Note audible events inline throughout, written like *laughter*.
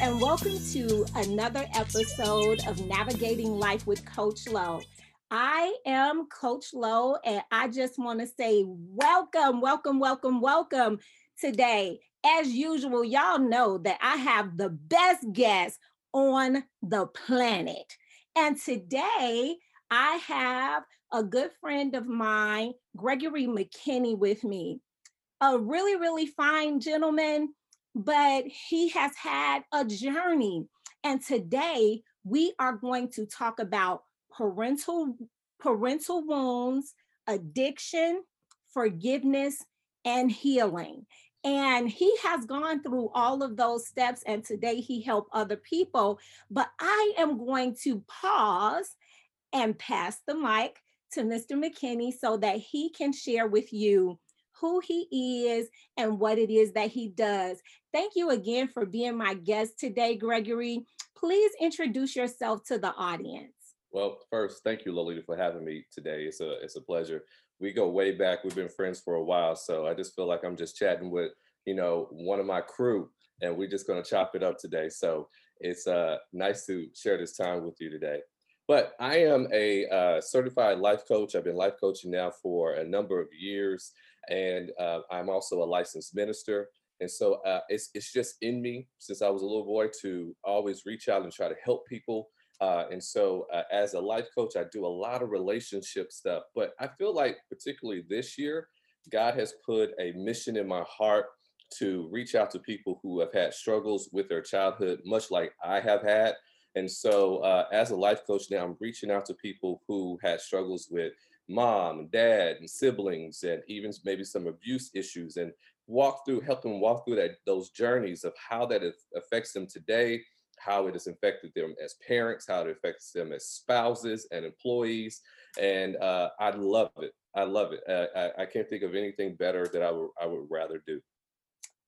and welcome to another episode of Navigating Life with Coach Lowe. I am Coach Lowe, and I just want to say welcome, welcome, welcome, welcome today. As usual, y'all know that I have the best guest on the planet. And today I have a good friend of mine, Gregory McKinney, with me. A really, really fine gentleman, but he has had a journey. And today we are going to talk about parental parental wounds, addiction, forgiveness, and healing. And he has gone through all of those steps, and today he helped other people. But I am going to pause and pass the mic to Mr. McKinney so that he can share with you who he is and what it is that he does. Thank you again for being my guest today, Gregory. Please introduce yourself to the audience. Well, first, thank you, Lolita, for having me today. It's a it's a pleasure. We go way back. We've been friends for a while, so I just feel like I'm just chatting with you know one of my crew, and we're just gonna chop it up today. So it's uh nice to share this time with you today. But I am a uh, certified life coach. I've been life coaching now for a number of years, and uh, I'm also a licensed minister. And so uh, it's it's just in me since I was a little boy to always reach out and try to help people. Uh, and so uh, as a life coach, I do a lot of relationship stuff. But I feel like particularly this year, God has put a mission in my heart to reach out to people who have had struggles with their childhood, much like I have had. And so, uh, as a life coach now, I'm reaching out to people who had struggles with mom and dad and siblings, and even maybe some abuse issues, and walk through, help them walk through that those journeys of how that affects them today, how it has affected them as parents, how it affects them as spouses and employees. And uh, I love it. I love it. Uh, I, I can't think of anything better that I would I would rather do.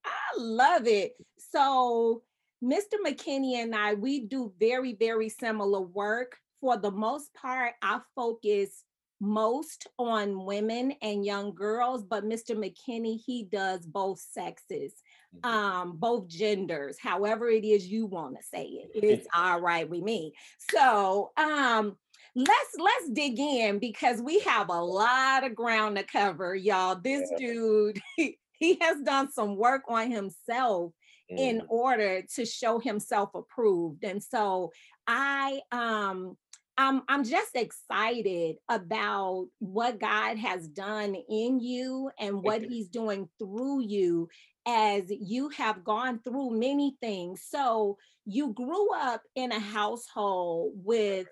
I love it. So Mr. McKinney and I, we do very, very similar work. For the most part, I focus most on women and young girls, but Mr. McKinney, he does both sexes, mm-hmm. um, both genders, however it is you want to say it. It's all right with me. So um let's let's dig in because we have a lot of ground to cover, y'all. This dude, *laughs* he, he has done some work on himself in mm. order to show himself approved. And so I um I'm I'm just excited about what God has done in you and what he's doing through you as you have gone through many things. So you grew up in a household with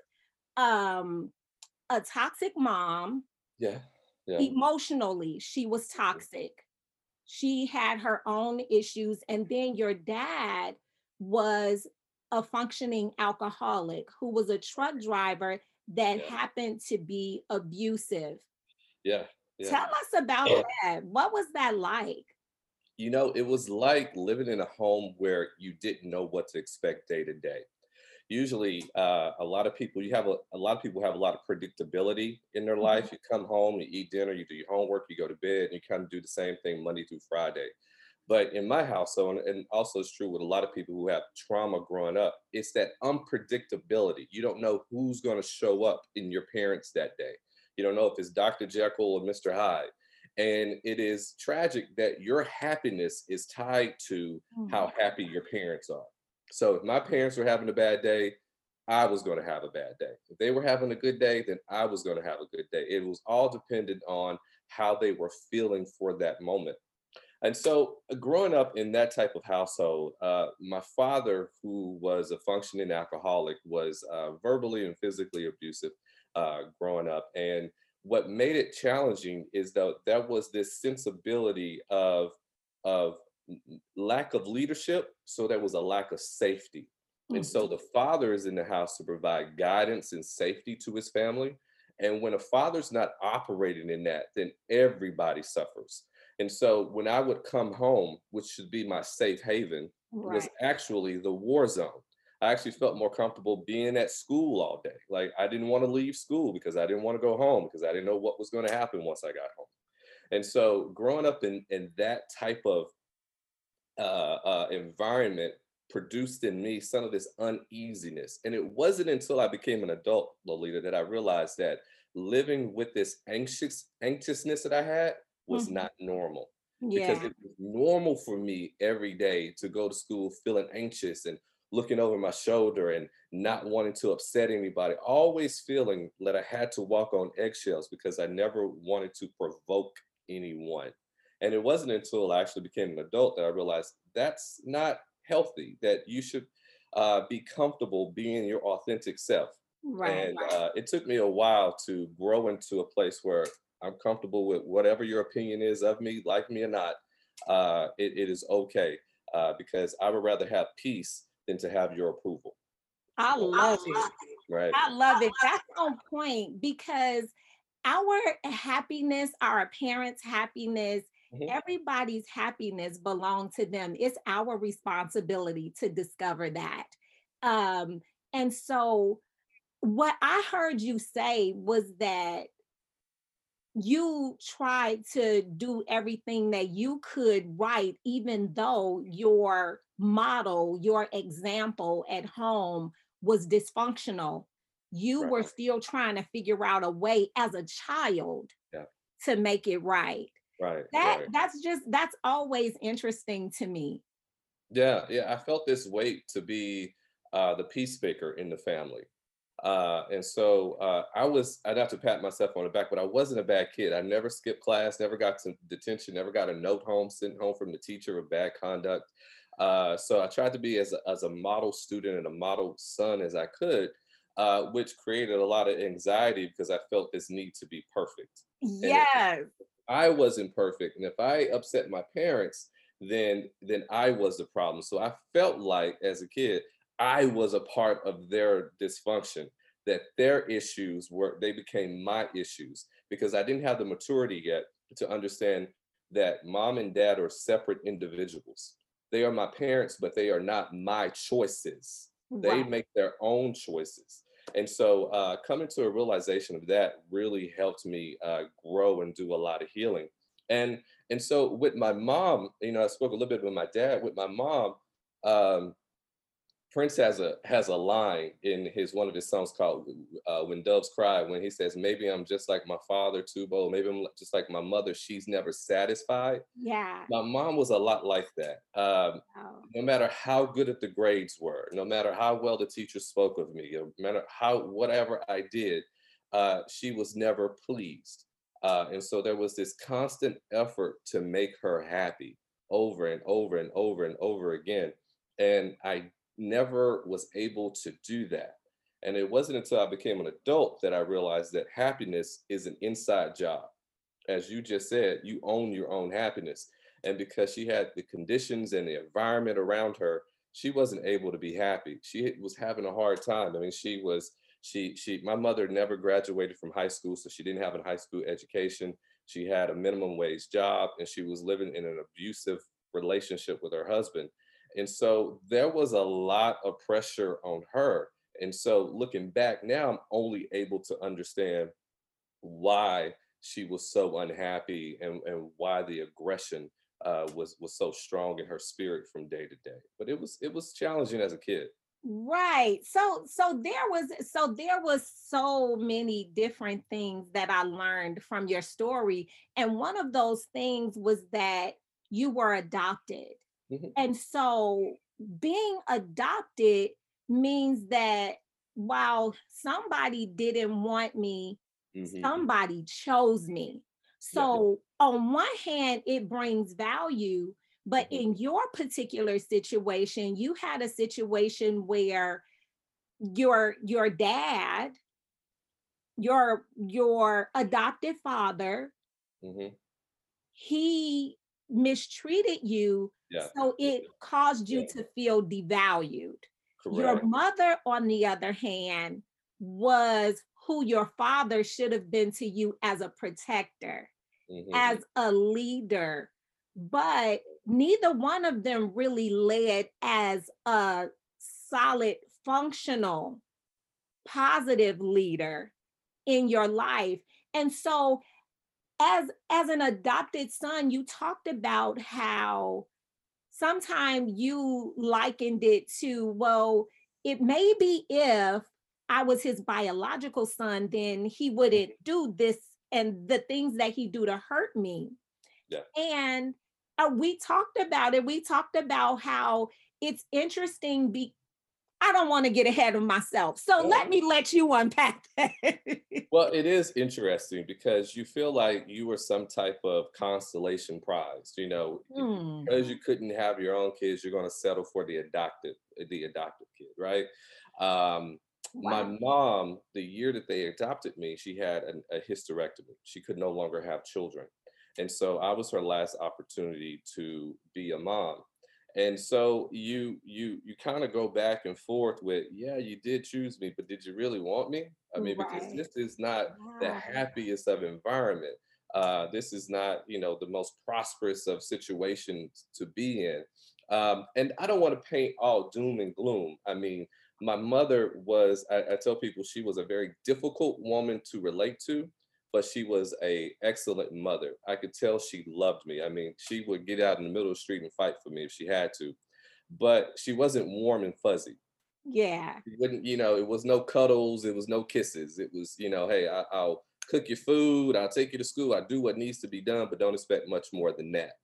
um a toxic mom. Yeah. Yeah. Emotionally, she was toxic she had her own issues and then your dad was a functioning alcoholic who was a truck driver that yeah. happened to be abusive yeah, yeah. tell us about yeah. that what was that like you know it was like living in a home where you didn't know what to expect day to day usually uh, a lot of people you have a, a, lot of people have a lot of predictability in their mm-hmm. life you come home you eat dinner you do your homework you go to bed and you kind of do the same thing monday through friday but in my household and also it's true with a lot of people who have trauma growing up it's that unpredictability you don't know who's going to show up in your parents that day you don't know if it's dr jekyll or mr hyde and it is tragic that your happiness is tied to mm-hmm. how happy your parents are so if my parents were having a bad day, I was going to have a bad day. If they were having a good day, then I was going to have a good day. It was all dependent on how they were feeling for that moment. And so, uh, growing up in that type of household, uh, my father, who was a functioning alcoholic, was uh, verbally and physically abusive uh, growing up. And what made it challenging is that there was this sensibility of of lack of leadership, so there was a lack of safety. Mm-hmm. And so mm. the father is in the house to provide guidance and safety to his family. And when a father's not operating in that, then everybody suffers. And so when I would come home, which should be my safe haven, right. was actually the war zone. I actually felt more comfortable being at school all day. Like I didn't want to leave school because I didn't want to go home because I didn't know what was going to happen once I got home. And so growing up in, in that type of uh, uh, environment produced in me some of this uneasiness. And it wasn't until I became an adult, Lolita, that I realized that living with this anxious anxiousness that I had was Mhm. not normal because it was normal for me every day to go to school feeling anxious and looking over my shoulder and not wanting to upset anybody, always feeling that I had to walk on eggshells because I never wanted to provoke anyone. And it wasn't until I actually became an adult that I realized that's not healthy, that you should uh, be comfortable being your authentic self. Right. And uh, it took me a while to grow into a place where I'm comfortable with whatever your opinion is of me, like me or not. Uh, it, it is okay uh, because I would rather have peace than to have your approval. I love it. Right. I love it. That's on point because our happiness, our parents' happiness, Mhm. everybody's happiness belong to them. It's our responsibility to discover that. Um, and so what I heard you say was that you tried to do everything that you could right, even though your model, your example at home was dysfunctional. You were still trying to figure out a way as a child Yeah. to make it right. Right. That right. that's just that's always interesting to me. Yeah, yeah. I felt this weight to be uh, the peacemaker in the family. Uh, and so uh, I was, I'd have to pat myself on the back, but I wasn't a bad kid. I never skipped class, never got to detention, never got a note home, sent home from the teacher of bad conduct. Uh, so I tried to be as a, as a model student and a model son as I could, uh, which created a lot of anxiety because I felt this need to be perfect. Yes. I wasn't perfect, and if I upset my parents, then then I was the problem. So I felt like as a kid, I was a part of their dysfunction. That their issues were they became my issues because I didn't have the maturity yet to understand that mom and dad are separate individuals. They are my parents, but they are not my choices. They make their own choices. And so uh, coming to a realization of that really helped me uh, grow and do a lot of healing. And and so with my mom, you know, I spoke a little bit with my dad. With my mom, um, Prince has a has a line in his one of his songs called uh, "When Doves Cry" when he says, "Maybe I'm just like my father, Tubo. Maybe I'm just like my mother. She's never satisfied." Yeah. My mom was a lot like that. Um, Oh, no matter how good at the grades were, no matter how well the teacher spoke of me, no matter how whatever I did, uh, she was never pleased. Uh, and so there was this constant effort to make her happy over and over and over and over again. And I never was able to do that. And it wasn't until I became an adult that I realized that happiness is an inside job. As you just said, you own your own happiness. And because she had the conditions and the environment around her she wasn't able to be happy. She was having a hard time. I mean she was she she my mother never graduated from high school so she didn't have a high school education. She had a minimum wage job and she was living in an abusive relationship with her husband and so there was a lot of pressure on her and so looking back now i'm only able to understand why she was so unhappy and, and why the aggression uh, was was so strong in her spirit from day to day. But it was it was challenging as a kid. Right. So so there was so there was so many different things that I learned from your story and one of those things was that you were adopted. Mhm. And so being adopted means that while somebody didn't want me, Mhm. somebody chose me. Yeah. So on one hand, it brings value, but Mhm. in your particular situation, you had a situation where your your dad, your your adopted father, Mhm. he mistreated you, Yeah. so it caused you Yeah. to feel devalued. Your mother, on the other hand, was who your father should have been to you as a protector, Mhm. as a leader. But neither one of them really led as a solid, functional, positive leader in your life. And so as as an adopted son, you talked about how sometimes you likened it to, well, it may be if I was his biological son, then he wouldn't do this and the things that he do to hurt me. Yeah. And uh, we talked about it. We talked about how it's interesting be I don't want to get ahead of myself. So let me let you unpack *laughs* that. Well, it is interesting because you feel like you were some type of constellation prize. You know, Hmm, because you couldn't have your own kids, you're going to settle for the adopted, the adopted kid, right? Um, my mom, the year that they adopted me, she had an, a hysterectomy. She could no longer have children, and so I was her last opportunity to be a mom. And so you you you kind of go back and forth with, yeah, you did choose me, but did you really want me? I mean, because this is not the happiest of environment. Uh, this is not, you know, the most prosperous of situations to be in. Um, and I don't want to paint all doom and gloom. I mean, my mother was, I, I tell people she was a very difficult woman to relate to, but she was a excellent mother. I could tell she loved me. I mean, she would get out in the middle of the street and fight for me if she had to, but she wasn't warm and fuzzy Yeah. wouldn't, you know, it was no cuddles, it was no kisses. It was, you know, hey, I, I'll cook your food, I'll take you to school, I do what needs to be done, but don't expect much more than that.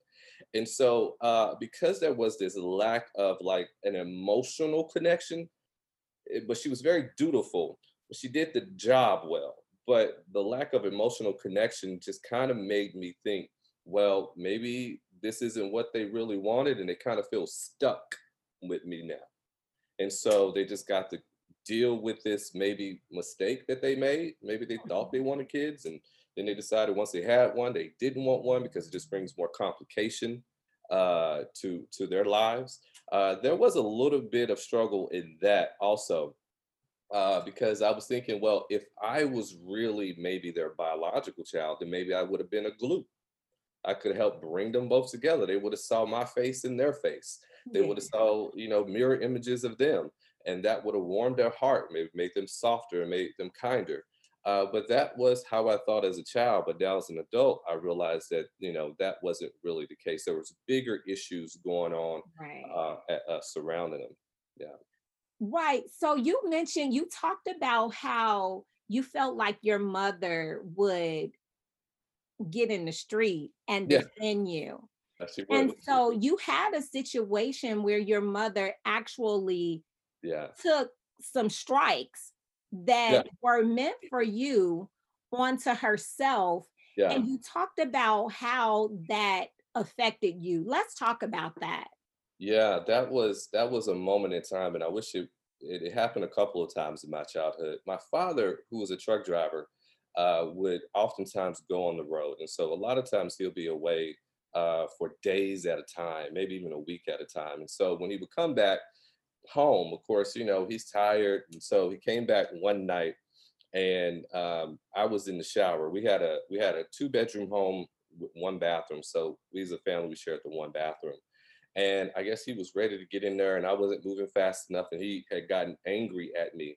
And so, uh, because there was this lack of like an emotional connection, it- but she was very dutiful. She did the job well, but the lack of emotional connection just kind of made me think, well, maybe this isn't what they really wanted, and they kind of feel stuck with me now. And so they just got to deal with this maybe mistake that they made. Maybe they thought they wanted kids and then they decided once they had one, they didn't want one because it just brings more complication uh, to, to their lives. Uh, there was a little bit of struggle in that also uh, because I was thinking, well, if I was really maybe their biological child, then maybe I would have been a glue. I could help bring them both together. They would have saw my face in their face they would have saw you know mirror images of them and that would have warmed their heart maybe made them softer and made them kinder uh, but that was how i thought as a child but now as an adult i realized that you know that wasn't really the case there was bigger issues going on Right. uh, at, uh, surrounding them yeah Right. So you mentioned you talked about how you felt like your mother would get in the street and Yeah. defend you. And so you had a situation where your mother actually yeah took some strikes that were meant for you onto herself. yeah And you talked about how that affected you. Let's talk about that. Yeah, that was that was a moment in time, and I wish it it, it happened a couple of times in my childhood. My father, who was a truck driver, uh, would oftentimes go on the road, and so a lot of times he'll be away uh, for days at a time, maybe even a week at a time. And so when he would come back home, of course, you know he's tired, and so he came back one night, and um, I was in the shower. We had a we had a two bedroom home with one bathroom, so we as a family we shared the one bathroom and I guess he was ready to get in there, and I wasn't moving fast enough, and he had gotten angry at me,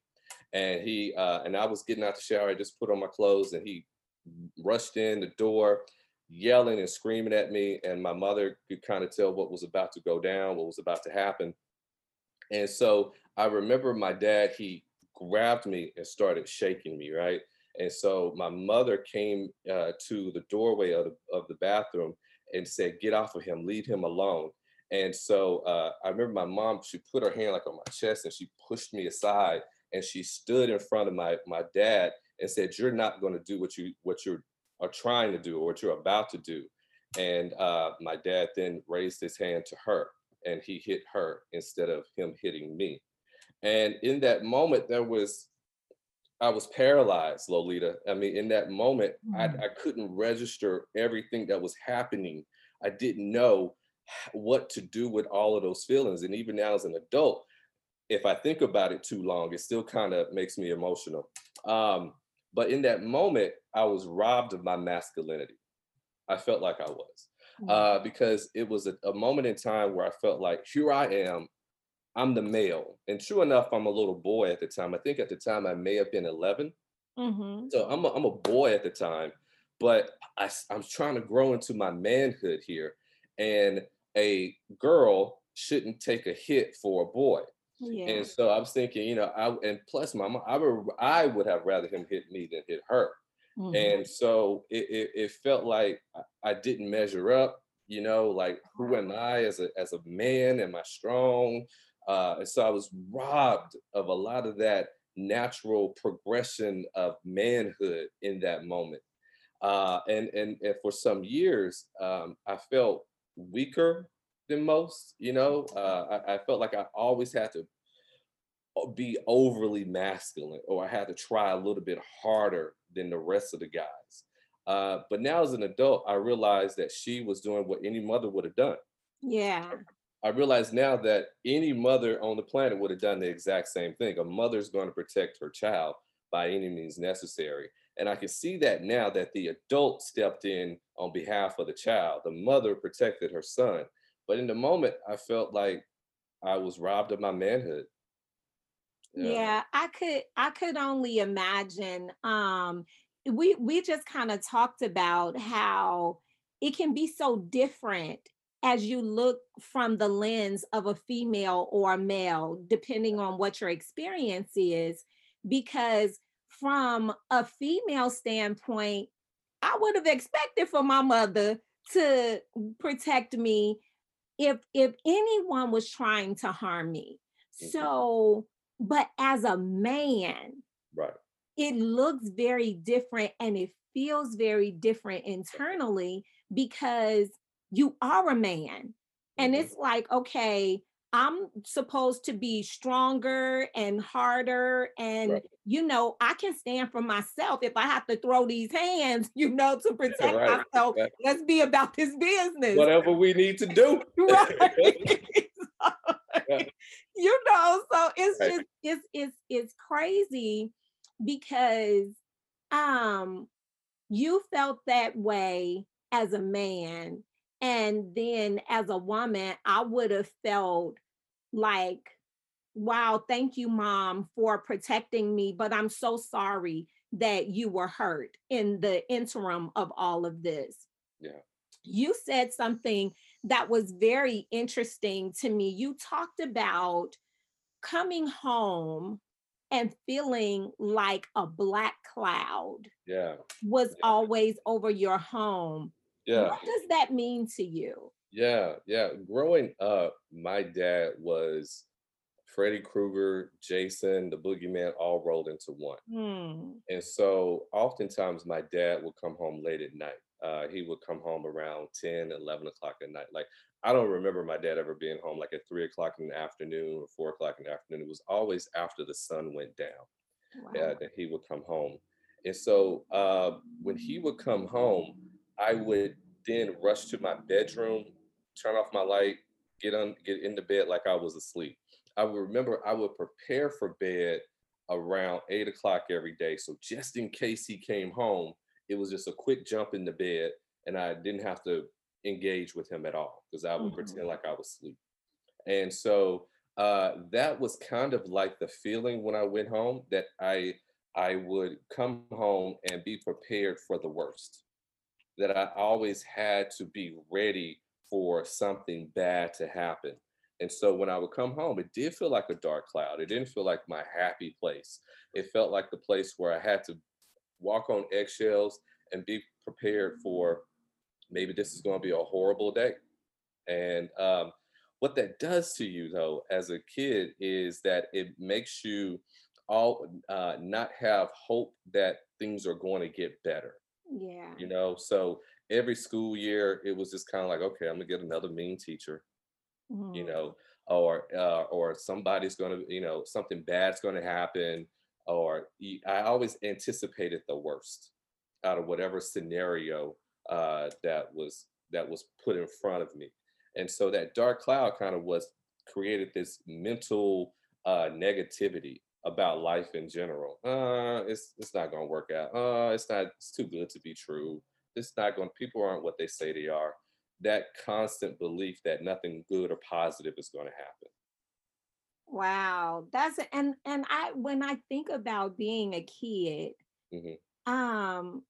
and he uh, and I was getting out the shower, I just put on my clothes, and he rushed in the door, yelling and screaming at me, and my mother could kind of tell what was about to go down, what was about to happen, and so I remember my dad, he grabbed me and started shaking me, right, and so my mother came uh, to the doorway of the, of the bathroom and said, "Get off of him, leave him alone." And so uh, I remember my mom, she put her hand like on my chest and she pushed me aside and she stood in front of my, my dad and said, you're not going to do what you, what you are trying to do or what you're about to do. And uh, my dad then raised his hand to her and he hit her instead of him hitting me. And in that moment, there was, I was paralyzed, Lolita. I mean, in that moment, I, Mm. I couldn't register everything that was happening. I didn't know what to do with all of those feelings. And even now as an adult, if I think about it too long, it still kind of makes me emotional. Um, but in that moment, I was robbed of my masculinity. I felt like I was Mm. uh, because it was a, a moment in time where I felt like, here I am, I'm the male. And true enough, I'm a little boy at the time. I think at the time I may have been 11. Mhm. So I'm a, I'm a boy at the time, but I, am trying to grow into my manhood here. And a girl shouldn't take a hit for a boy. Yeah. And so I was thinking, you know, I and plus my mom, I would I would have rather him hit me than hit her. Mhm. And so it, it, it felt like I- I didn't measure up, you know, like who am I as a as a man? Am I strong? Uh, and so I was robbed of a lot of that natural progression of manhood in that moment. Uh, and, and and for some years, um, I felt weaker than most. You know, uh, I, I felt like I always had to be overly masculine or I had to try a little bit harder than the rest of the guys. Uh, but now as an adult, I realized that she was doing what any mother would have done. yeah. I realize now that any mother on the planet would have done the exact same thing. A mother's going to protect her child by any means necessary. And I can see that now that the adult stepped in on behalf of the child. The mother protected her son. But in the moment, I felt like I was robbed of my manhood. yeah i could i could only imagine um we we just kind of talked about how it can be so different as you look from the lens of a female or a male depending on what your experience is because from a female standpoint i would have expected for my mother to protect me if if anyone was trying to harm me Mhm. so but as a man, Right. it looks very different and it feels very different internally because you are a man. And Mhm. it's like, okay, I'm supposed to be stronger and harder. And, Right. you know, I can stand for myself if I have to throw these hands, *laughs* you know, to protect Right, myself. right. Let's be about this business. Whatever we need to do. *laughs* right. *laughs* Yeah. you know, so it's just it's it's it's crazy because um you felt that way as a man and then as a woman I would have felt like wow thank you mom for protecting me but I'm so sorry that you were hurt in the interim of all of this Yeah. you said something that was very interesting to me. You talked about coming home and feeling like a black cloud Yeah. was Yeah. always over your home. Yeah. What does that mean to you? Yeah, yeah. Growing up, my dad was Freddy Krueger, Jason, the Boogeyman, all rolled into one. Hmm. And so oftentimes my dad would come home late at night. Uh, he would come home around 10, 11 o'clock at night. Like, I don't remember my dad ever being home like at three o'clock in the afternoon or four o'clock in the afternoon. It was always after the sun went down Wow. uh, that he would come home. And so uh, when he would come home, I would then rush to my bedroom, turn off my light, get on, get into bed like I was asleep. I would remember I would prepare for bed around eight o'clock every day. So just in case he came home, it was just a quick jump in the bed, and I didn't have to engage with him at all because I would Mhm. pretend like I was asleep. And so uh, that was kind of like the feeling when I went home that I I would come home and be prepared for the worst. That I always had to be ready for something bad to happen. And so when I would come home, it did feel like a dark cloud. It didn't feel like my happy place. It felt like the place where I had to walk on eggshells and be prepared for maybe this is going to be a horrible day. And um, what that does to you, though, as a kid, is that it makes you all uh, not have hope that things are going to get better. Yeah. You know, so every school year it was just kind of like, okay, I'm gonna get another mean teacher. You Mhm. know, or uh, or somebody's gonna, you know, something bad's gonna happen. Or I always anticipated the worst out of whatever scenario uh, that was that was put in front of me. And so that dark cloud kind of was created this mental uh, negativity about life in general. Uh, it's it's not gonna work out. Uh, it's not. It's too good to be true. It's not going. People aren't what they say they are. That constant belief that nothing good or positive is going to happen. Wow. That's and and I when I think about being a kid, Mhm. um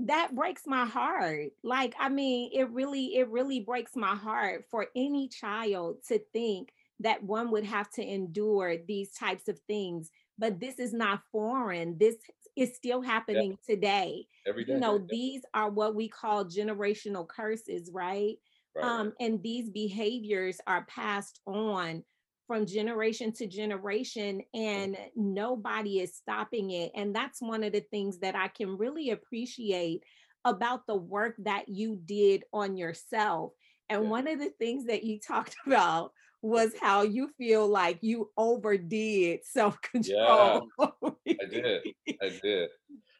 that breaks my heart like i mean it really it really breaks my heart for any child to think that one would have to endure these types of things but this is not foreign this is still happening yeah. today every day you know these are what we call generational curses right? right um and these behaviors are passed on from generation to generation and nobody is stopping it and that's one of the things that i can really appreciate about the work that you did on yourself and yeah. one of the things that you *laughs* talked about was how you feel like you overdid self-control *laughs* yeah, i did i did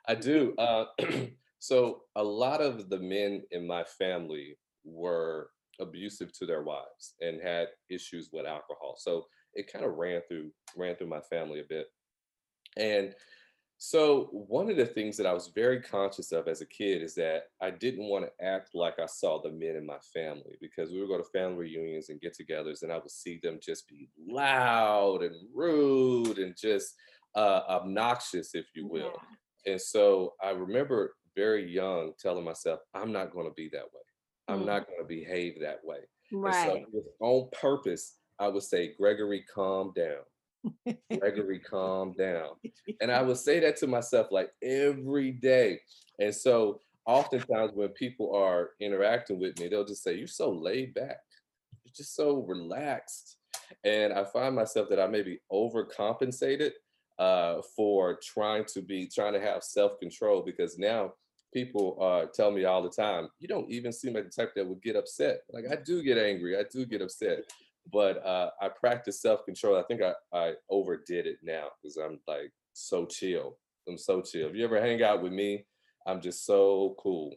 i do uh, *clears throat* so a lot of the men in my family were abusive to their wives and had issues with alcohol. So it kind of ran through ran through my family a bit. And so one of the things that I was very conscious of as a kid is that I didn't want to act like I saw the men in my family because we would go to family reunions and get-togethers and I would see them just be loud and rude and just uh, obnoxious, if you will. Yeah. And so I remember very young telling myself, I'm not going to be that way. I'm mm. not going to behave that way. Right. And so on purpose, I would say, Gregory, calm down. Gregory, calm down. *laughs* And I would say that to myself like every day. And so oftentimes when people are interacting with me, they'll just say, You're so laid back. You're just so relaxed. And I find myself that I may be overcompensated uh, for trying to be, trying to have self control because now people uh, tell me all the time, you don't even seem like the type that would get upset. Like I do get angry, I do get upset, but uh, I practice self control. I think I, I overdid it now because I'm like so chill. I'm so chill. If you ever hang out with me, I'm just so cool.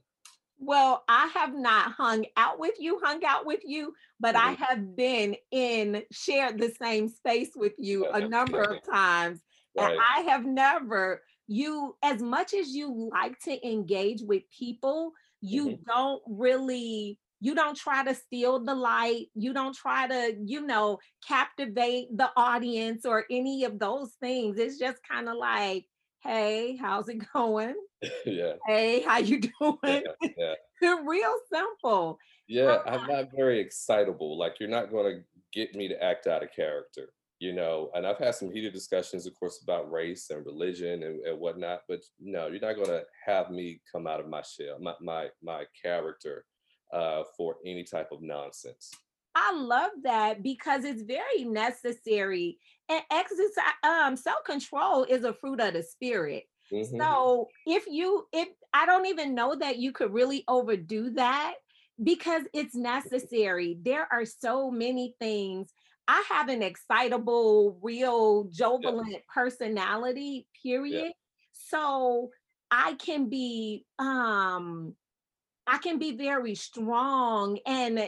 Well, I have not hung out with you, hung out with you, but mm-hmm. I have been in shared the same space with you a number of *laughs* times. Right. And I have never you as much as you like to engage with people you mm-hmm. don't really you don't try to steal the light. You don't try to you know captivate the audience or any of those things. It's just kind of like hey how's it *laughs* going? *laughs* Yeah. Hey how you *laughs* doing? Yeah, yeah. real simple. Yeah i'm not very excitable. Like you're not going to get me to act out of character you know, and I've had some heated discussions, of course, about race and religion and, and whatnot, but no, you're not going to have me come out of my shell, my my, my character uh, for any type of nonsense. I love that because it's very necessary. And exercise, um, self-control is a fruit of the spirit. Mm-hmm. So if you, if I don't even know that you could really overdo that because it's necessary. There are so many things I have an excitable, real, jovial yeah. personality, period. Yeah. So I can be um I can be very strong and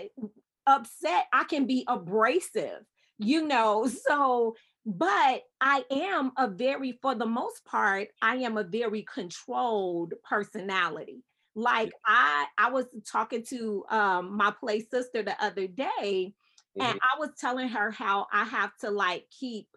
upset. I can be abrasive, you know. *laughs* So, but I am a very, for the most part, I am a very controlled personality. Like I I was talking to um my play sister the other day Mm-hmm. And I was telling her how I have to like keep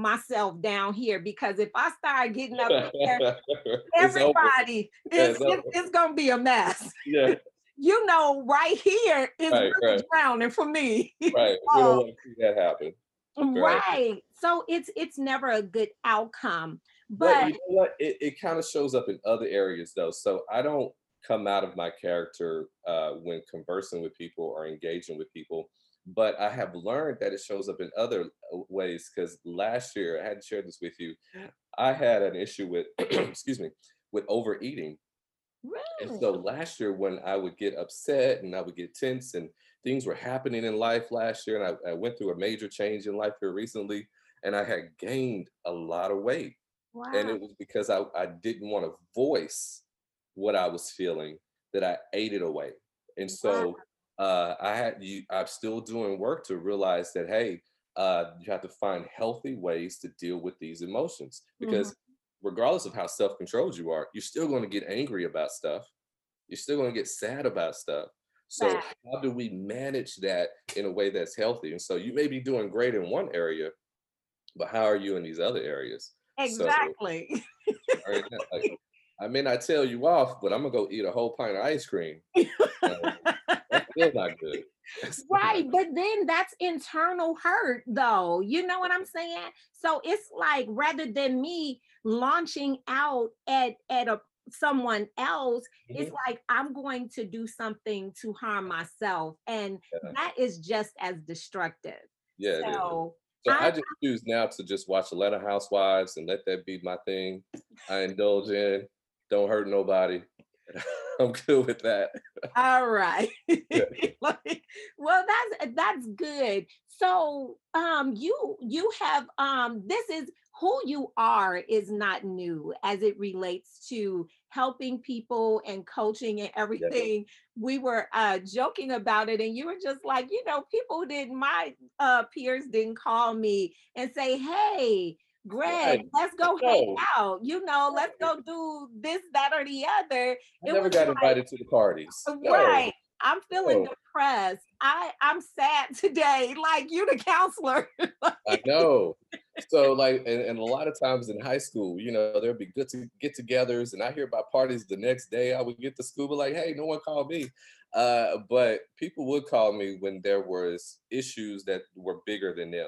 myself down here because if I start getting up there, *laughs* everybody is it's, it's, it's, gonna be a mess. Yeah. *laughs* you know, right here is right, really right. drowning for me. *laughs* Right. We don't want to see that happen. Right. right. So it's it's never a good outcome. But, but you know what? It, it kind of shows up in other areas though. So I don't come out of my character uh, when conversing with people or engaging with people but I have learned that it shows up in other uh, ways because last year I hadn't shared this with you. I had an issue with, *clears throat* excuse me, with overeating. Really? And so last year, when I would get upset and I would get tense and things were happening in life last year, and I, I went through a major change in life here recently, and I had gained a lot of weight. Wow. And it was because I, I didn't want to voice what I was feeling that I ate it away. And so wow uh, I had you. I'm still doing work to realize that hey, uh, you have to find healthy ways to deal with these emotions because mm-hmm. regardless of how self-controlled you are, you're still going to get angry about stuff. You're still going to get sad about stuff. So yeah. how do we manage that in a way that's healthy? And so you may be doing great in one area, but how are you in these other areas? Exactly. *laughs* So, like, I may not tell you off, but I'm gonna go eat a whole pint of ice cream. That's *laughs* still not good. That's still not Right, but then that's internal hurt though. You know what I'm saying? So it's like rather than me launching out at at a someone else, it's Mhm. like I'm going to do something to harm myself and Yeah. that is just as destructive. Yeah. So So I I just choose now to just watch Atlanta Housewives and let that be my thing. I indulge in, don't hurt nobody. *laughs* I'm good with that. all right. *laughs* *laughs* Like, well that's that's good. So um you you have um this is who you are is not new as it relates to helping people and coaching and everything. We were uh joking about it and you were just like, you know, people didn't my uh peers didn't call me and say, "Hey, Greg, let's go hang out. You know, let's go do this, that, or the other." I It never got like, invited to the parties. No, Right. I'm feeling depressed. I I'm sad *laughs* today. Like you the counselor. *laughs* I know. So like, and, and a lot of times in high school, you know, there'd be good to get togethers and I hear about parties the next day. I would get to school, but like, hey, no one called me. Uh, but people would call me when there was issues that were bigger than them.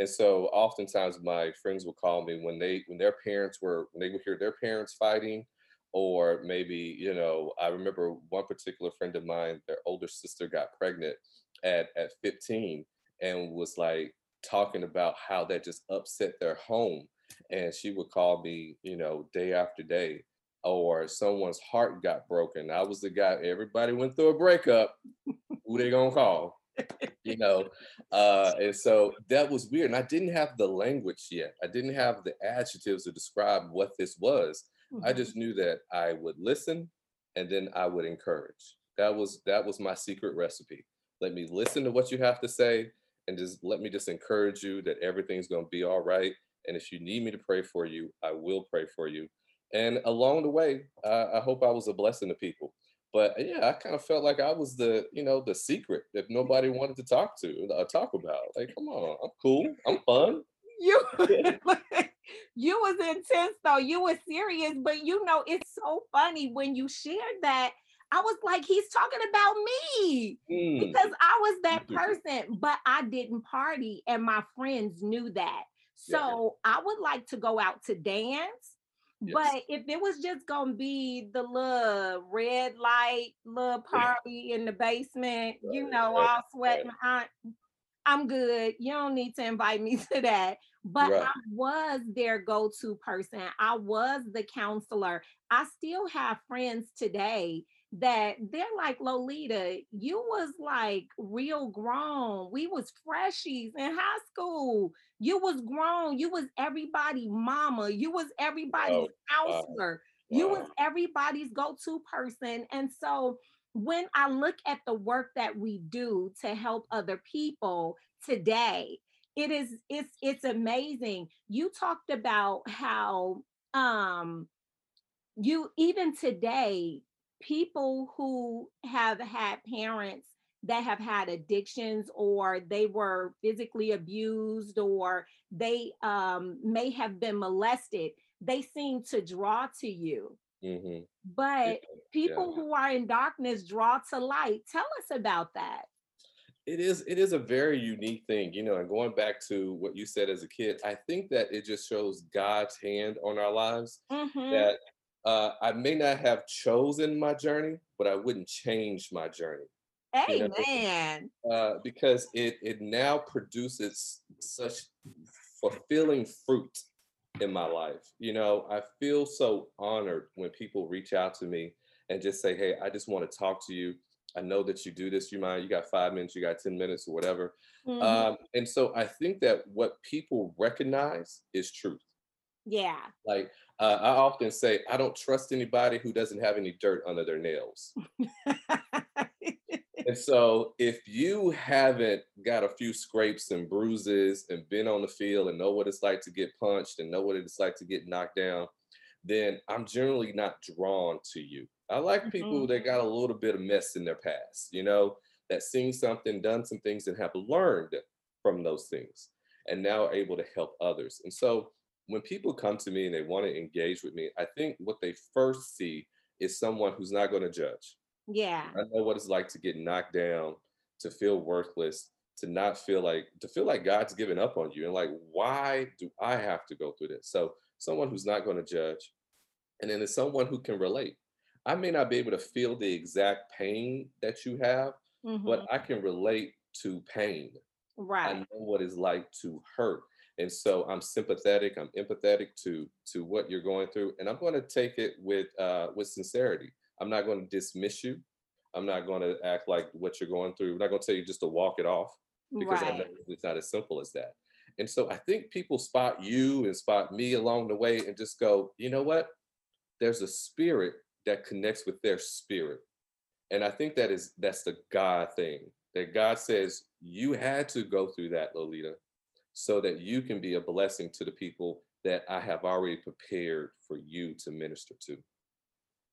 And so oftentimes my friends would call me when they when their parents were when they would hear their parents fighting, or maybe, you know, I remember one particular friend of mine, their older sister got pregnant at at 15 and was like talking about how that just upset their home. And she would call me, you know, day after day, or someone's heart got broken. I was the guy, everybody went through a breakup. Who they gonna call? You know, uh, and so that was weird. And I didn't have the language yet. I didn't have the adjectives to describe what this was. I Mhm. just knew that I would listen and then I would encourage. That was that was my secret recipe. Let me listen to what you have to say and just let me just encourage you that everything's going to be all right. And if you need me to pray for you, I will pray for you. And along the way, uh, I hope I was a blessing to people. But uh, yeah, I kind of felt like I was the, you know, the secret that nobody wanted to talk to, uh, talk about. Like, come on, I'm cool, I'm fun. You *laughs* *laughs* you was intense though. You was serious, but you know, it's so funny when you shared that. I was like, he's talking about me. Mm, because I was that *laughs* person, but I didn't party and my friends knew that. Yeah. So I would like to go out to dance. Yes. But if it was just gonna be the little red light, little party in the basement, you know, all sweating, right. I, I'm good. You don't need to invite me *laughs* to that. But Right. I was their go-to person. I was the counselor. I still have friends today that they're like Lolita, you was like real grown. We was freshies in high school. You was grown. You was everybody mama. You was everybody's Oh, wow. counselor. You was everybody's go-to person. And so when I look at the work that we do to help other people today, it is it's it's amazing. You talked about how um you even today people who have had parents that have had addictions or they were physically abused or they um, may have been molested they seem to draw to you hmm but Yeah. people who are in darkness draw to light tell us about that It is it is a very unique thing, you know, and going back to what you said as a kid, I think that it just shows God's hand on our lives Mhm. that uh, I may not have chosen my journey, but I wouldn't change my journey. You know, amen uh, because it it now produces such fulfilling fruit in my life. You know, I feel so honored when people reach out to me and just say, "Hey, I just want to talk to you. I know that you do this. You mind? You got five minutes? You got ten minutes, or whatever." Mhm. Um, and so I think that what people recognize is truth. yeah Like uh, I often say, I don't trust anybody who doesn't have any dirt under their nails. *laughs* And so if you haven't got a few scrapes and bruises and been on the field and know what it's like to get punched and know what it's like to get knocked down, then I'm generally not drawn to you. I like people Mhm. that got a little bit of mess in their past, you know, that seen something, done some things, and have learned from those things and now are able to help others. And so when people come to me and they want to engage with me, I think what they first see is someone who's not going to judge. Yeah. I know what it's like to get knocked down, to feel worthless, to not feel like to feel like God's given up on you and like why do I have to go through this? So someone who's not going to judge and then it's someone who can relate. I may not be able to feel the exact pain that you have, Mhm. but I can relate to pain. Right. I know what it's like to hurt. And so I'm sympathetic, I'm empathetic to to what you're going through, and I'm going to take it with uh with sincerity. I'm not going to dismiss you. I'm not going to act like what you're going through. I'm not going to tell you just to walk it off because I know Right. it's not as simple as that. And so I think people spot you and spot me along the way and just go, you know what? There's a spirit that connects with their spirit. And I think that is that's the God thing. That God says you had to go through that, Lolita, so that you can be a blessing to the people that I have already prepared for you to minister to.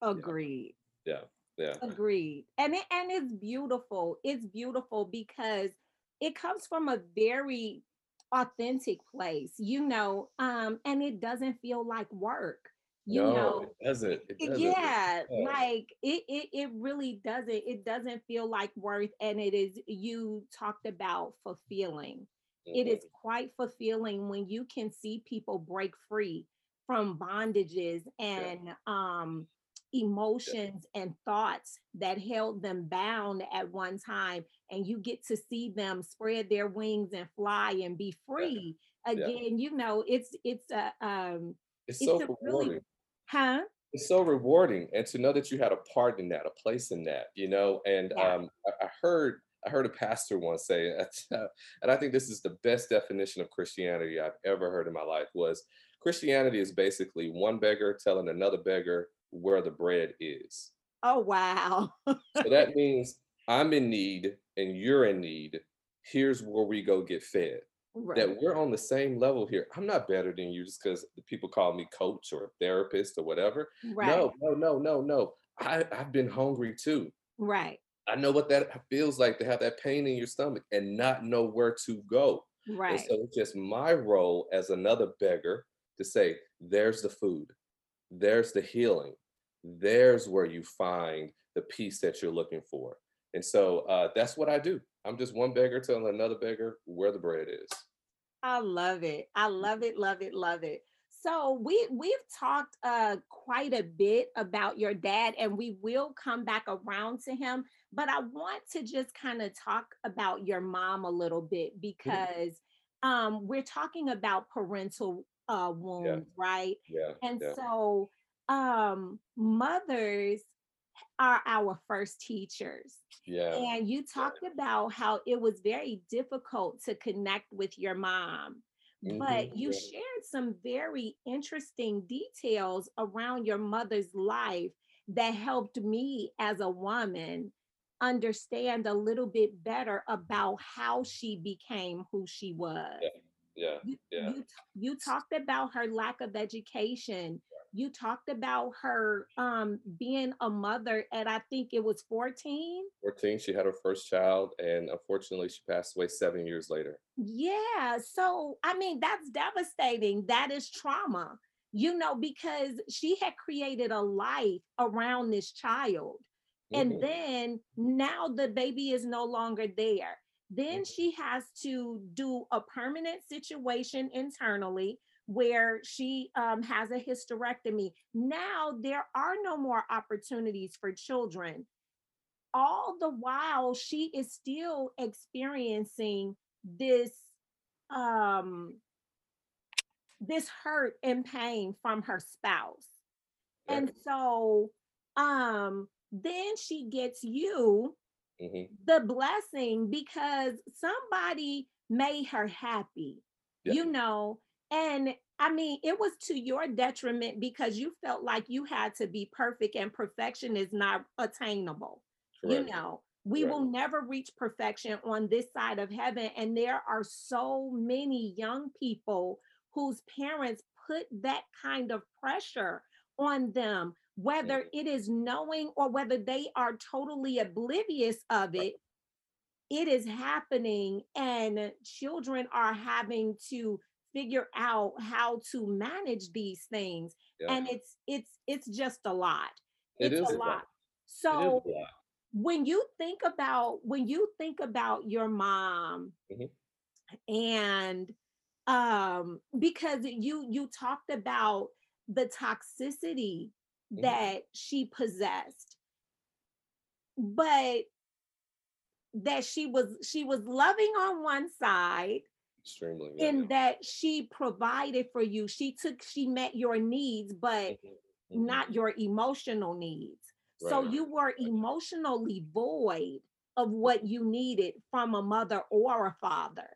Agreed. Yeah. Yeah. Agreed. And it, and it's beautiful. It's beautiful because it comes from a very authentic place, you know, um, and it doesn't feel like work. You no, know, it doesn't. It doesn't. yeah, Yeah. like it, it it really doesn't. It doesn't feel like worth, and it is. You talked about fulfilling. It Mhm. quite fulfilling when you can see people break free from bondages and um emotions and thoughts that held them bound at one time and you get to see them spread their wings and fly and be free again you know it's it's a um It's it's so a rewarding. really huh it's so rewarding and to know that you had a part in that a place in that you know and Yeah. um, I, I heard i heard a pastor once say *laughs* and i think this is the best definition of christianity i've ever heard in my life was christianity is basically one beggar telling another beggar where the bread is. Oh wow. So that means i'm in need and you're in need. Here's where we go get fed. Right. that we're on the same level here. I'm not better than you just because people call me coach or therapist or whatever. Right. No, no, no, no, no. I, I've been hungry too. right I know what that feels like to have that pain in your stomach and not know where to go. And right so it's just my role as another beggar to say, there's the food, there's the healing, there's where you find the peace that you're looking for. And so uh, that's what I do. I'm just one beggar telling another beggar where the bread is. I love it. I love it, love it, love it. So we we've talked uh quite a bit about your dad and we will come back around to him, but I want to just kind of talk about your mom a little bit because um we're talking about parental uh wounds, right? Yeah. And yeah. so um mothers are our first teachers. yeah. And you talked about how it was very difficult to connect with your mom, but Mhm, you yeah. shared some very interesting details around your mother's life that helped me as a woman understand a little bit better about how she became who she was. Yeah. You, Yeah. you, you talked about her lack of education. You talked about her um, being a mother at I think it was 14. 14, she had her first child, and unfortunately, she passed away seven years later. Yeah. So, I mean, that's devastating. That is trauma, you know, because she had created a life around this child. And Mhm. then now the baby is no longer there. Then Mhm. she has to do a permanent situation internally where she um, has a hysterectomy. Now there are no more opportunities for children. All the while, she is still experiencing this um this hurt and pain from her spouse and so um then she gets you Mhm. the blessing because somebody made her happy Yeah. you know and i mean it was to your detriment because you felt like you had to be perfect and perfection is not attainable you know we Correct. will never reach perfection on this side of heaven and there are so many young people whose parents put that kind of pressure on them whether Mhm. it is knowing or whether they are totally oblivious of it it is happening and children are having to figure out how to manage these things Yeah. and it's it's it's just a lot It it's is a lot. lot so a lot. when you think about when you think about your mom Mhm. and um because you you talked about the toxicity Mhm. that she possessed but that she was she was loving on one side Extremely. Yeah. in that she provided for you she took she met your needs but Mhm. Mhm. not your emotional needs so you were emotionally void of what you needed from a mother or a father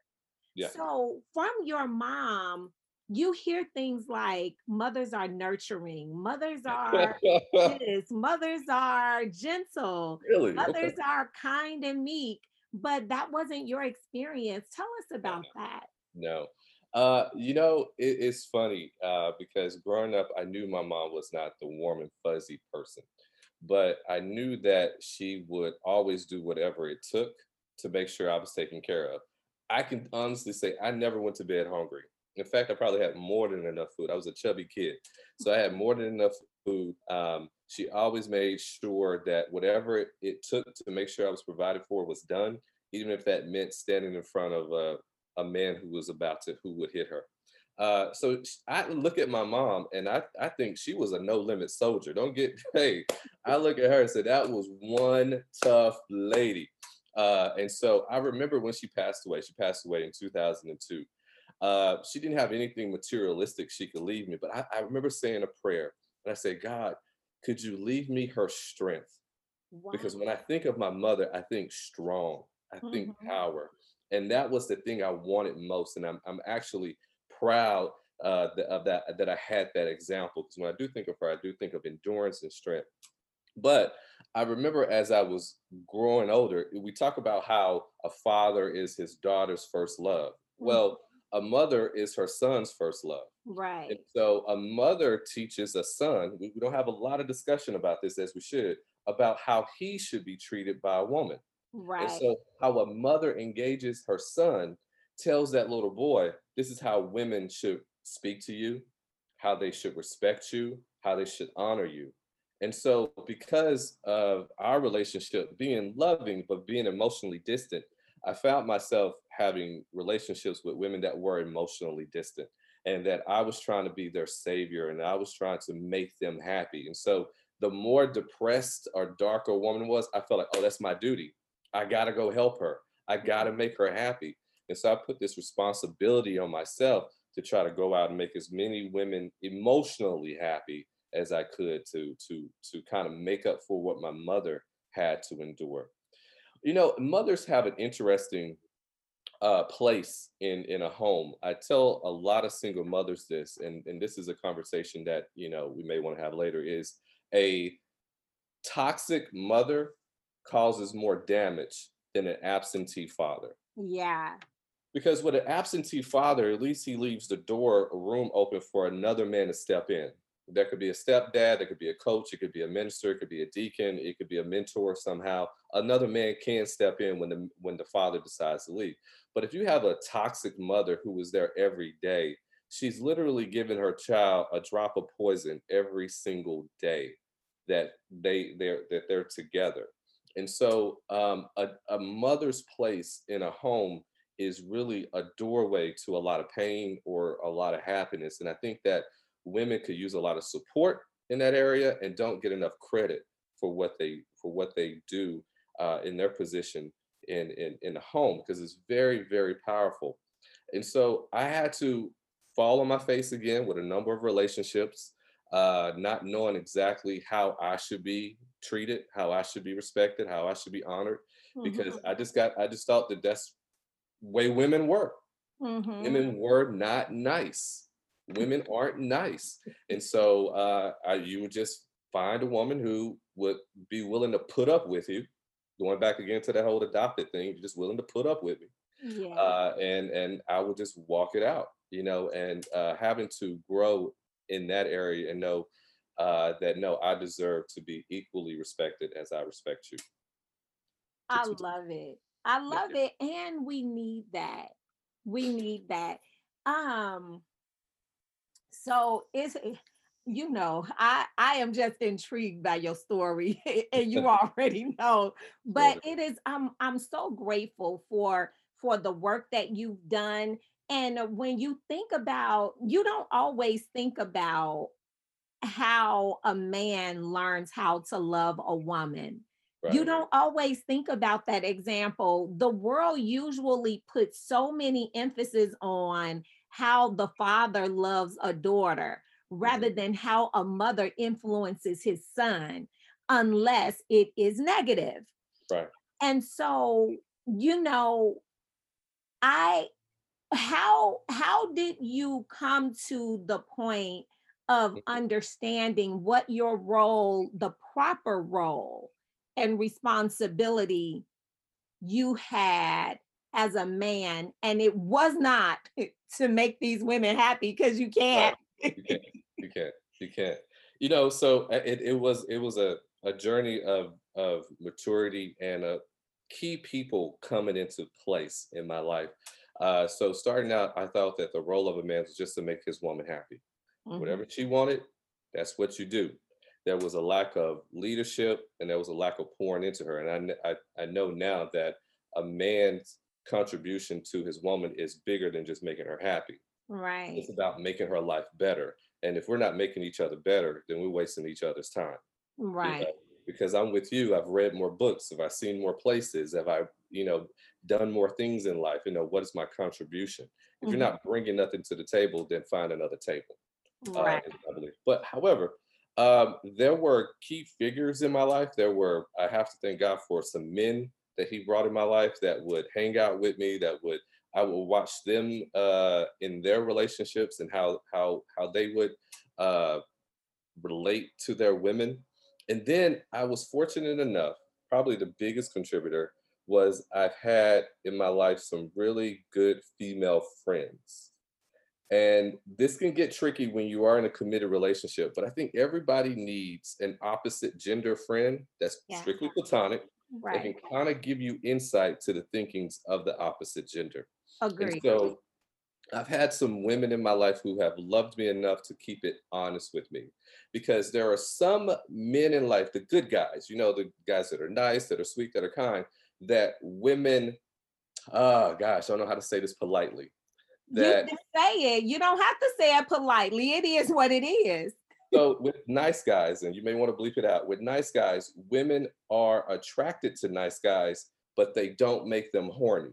Yeah. so from your mom you hear things like mothers are nurturing mothers are *laughs* this mothers are gentle really? Others *laughs* are kind and meek, but that wasn't your experience. Tell us about that. No. Uh, you know, it, it's funny uh, because growing up, I knew my mom was not the warm and fuzzy person, but I knew that she would always do whatever it took to make sure I was taken care of. I can honestly say I never went to bed hungry. In fact, I probably had more than enough food. I was a chubby kid, so I had more than enough food. Um, she always made sure that whatever it, took to make sure I was provided for was done, even if that meant standing in front of a, a man who was about to who would hit her. Uh, so I look at my mom and I, I think she was a no limit soldier. Don't get *laughs* hey, I look at her and say that was one tough lady. Uh, and so I remember when she passed away. She passed away in 2002. Uh, she didn't have anything materialistic she could leave me, but I, I remember saying a prayer and I said, God, could you leave me her strength? because when I think of my mother, I think strong, I think Mhm. power, and that was the thing I wanted most. And I'm I'm actually proud uh, of that that I had that example because when I do think of her, I do think of endurance and strength. But I remember as I was growing older, we talk about how a father is his daughter's first love. Well, a mother is her son's first love. And right. so a mother teaches a son, we don't have a lot of discussion about this as we should, about how he should be treated by a woman. And Right. so how a mother engages her son tells that little boy, this is how women should speak to you, how they should respect you, how they should honor you. And so because of our relationship being loving but being emotionally distant, I found myself having relationships with women that were emotionally distant and that I was trying to be their savior and I was trying to make them happy. And so the more depressed or darker a woman was, I felt like, oh, that's my duty. I got to go help her. I got to mm-hmm. make her happy. And so I put this responsibility on myself to try to go out and make as many women emotionally happy as I could to to to kind of make up for what my mother had to endure. You know, mothers have an interesting uh, place in in a home. I tell a lot of single mothers this, and and this is a conversation that you know we may want to have later. Is a toxic mother causes more damage than an absentee father. Yeah. Because with an absentee father, at least he leaves the door, a room open for another man to step in. There could be a stepdad, there could be a coach, it could be a minister, it could be a deacon, it could be a mentor somehow. Another man can step in when the when the father decides to leave. But if you have a toxic mother who is there every day, she's literally giving her child a drop of poison every single day that they they're that they're together. And so um, a, a mother's place in a home is really a doorway to a lot of pain or a lot of happiness. And I think that women could use a lot of support in that area and don't get enough credit for what they for what they do uh, in their position in in in the home because it's very very powerful. And so I had to fall on my face again with a number of relationships, uh, not knowing exactly how I should be treated, how I should be respected, how I should be honored, because Mhm. I just got I just thought that that's way women were. Mhm. Women were not nice. Women aren't nice, and so uh, I, you would just find a woman who would be willing to put up with you. Going back again to that whole adopted thing, you're just willing to put up with me, Yeah. uh, and and I would just walk it out, you know, and uh, having to grow in that area and know uh, that no, I deserve to be equally respected as I respect you. I love it. I love you. it. And we need that. We need that. Um, so it's eh, you know, I I am just intrigued by your story *laughs* and you *laughs* already know, but it. is I'm I'm so grateful for for the work that you've done and uh, when you think about you don't always think about how a man learns how to love a woman. You don't always think about that example. The world usually puts so many emphasis on how the father loves a daughter rather Mhm. than how a mother influences his son, unless it is negative. Right. And so, you know, I how how did you come to the point of Mhm. understanding what your role the proper role and responsibility you had as a man and it was not to make these women happy because you can't You can't. *laughs* You can't. You can't. You know, so uh, it, it was it was a, a journey of of maturity and a key people coming into place in my life. Uh, so starting out, I thought that the role of a man was just to make his woman happy. Mhm. Whatever she wanted, that's what you do. There was a lack of leadership and there was a lack of pouring into her. And I, I, I know now that a man's contribution to his woman is bigger than just making her happy. right It's about making her life better. And if we're not making each other better, then we're wasting each other's time. You right know, because I'm with you. I've read more books. Have I seen more places? Have I, you know, done more things in life? You know, what is my contribution? If you're Mhm. not bringing nothing to the table, then find another table uh, right belief. But however, um, there were key figures in my life. There were, I have to thank God for some men that He brought in my life that would hang out with me, that would I would watch them uh, in their relationships and how how how they would uh, relate to their women. And then I was fortunate enough, probably the biggest contributor was I've had in my life some really good female friends. And this can get tricky when you are in a committed relationship, but I think everybody needs an opposite gender friend that's yeah. strictly platonic that can kind of give you insight to the thinkings of the opposite gender. And agree. so I've had some women in my life who have loved me enough to keep it honest with me. Because there are some men in life, the good guys, you know, the guys that are nice, that are sweet, that are kind, that women, oh gosh, I don't know how to say this politely, you can say it. You don't have to say it politely. It is what it is So with nice guys, and you may want to bleep it out, with nice guys, women are attracted to nice guys, but they don't make them horny.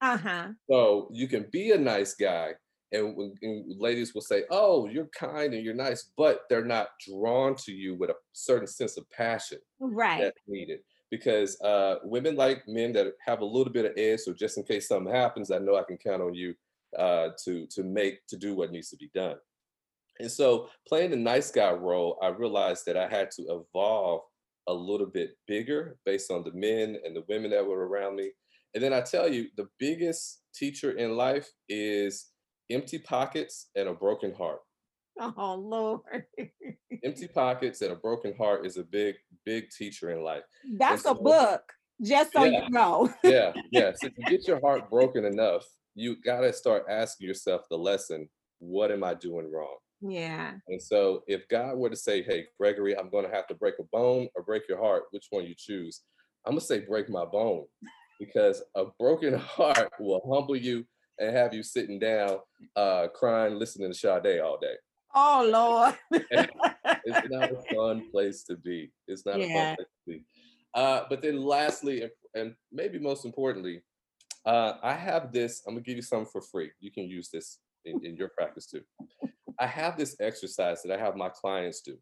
uh-huh So you can be a nice guy, and, and ladies will say, "Oh, you're kind and you're nice," but they're not drawn to you with a certain sense of passion right that's needed. Because uh, women like men that have a little bit of edge, so just in case something happens, I know I can count on you uh, to to make to do what needs to be done. And so playing the nice guy role, I realized that I had to evolve a little bit bigger based on the men and the women that were around me. And then I tell you, the biggest teacher in life is empty pockets and a broken heart. oh lord Empty pockets and a broken heart is a big, big teacher in life. That's a book, just so you know. *laughs* yeah, yeah. So to get your heart broken enough, you got to start asking yourself the lesson what am I doing wrong? Yeah. And so if God were to say, hey, Gregory, I'm going to have to break a bone or break your heart, which one you choose? I'm going to say break my bone because a broken *laughs* heart will humble you and have you sitting down, uh, crying, listening to Sade all day. Oh Lord. *laughs* It's *laughs* not a fun place to be. It's not a fun place to be. Uh, but then lastly, and maybe most importantly, uh, I have this, I'm gonna give you something for free. You can use this in, in your practice too. I have this exercise that I have my clients do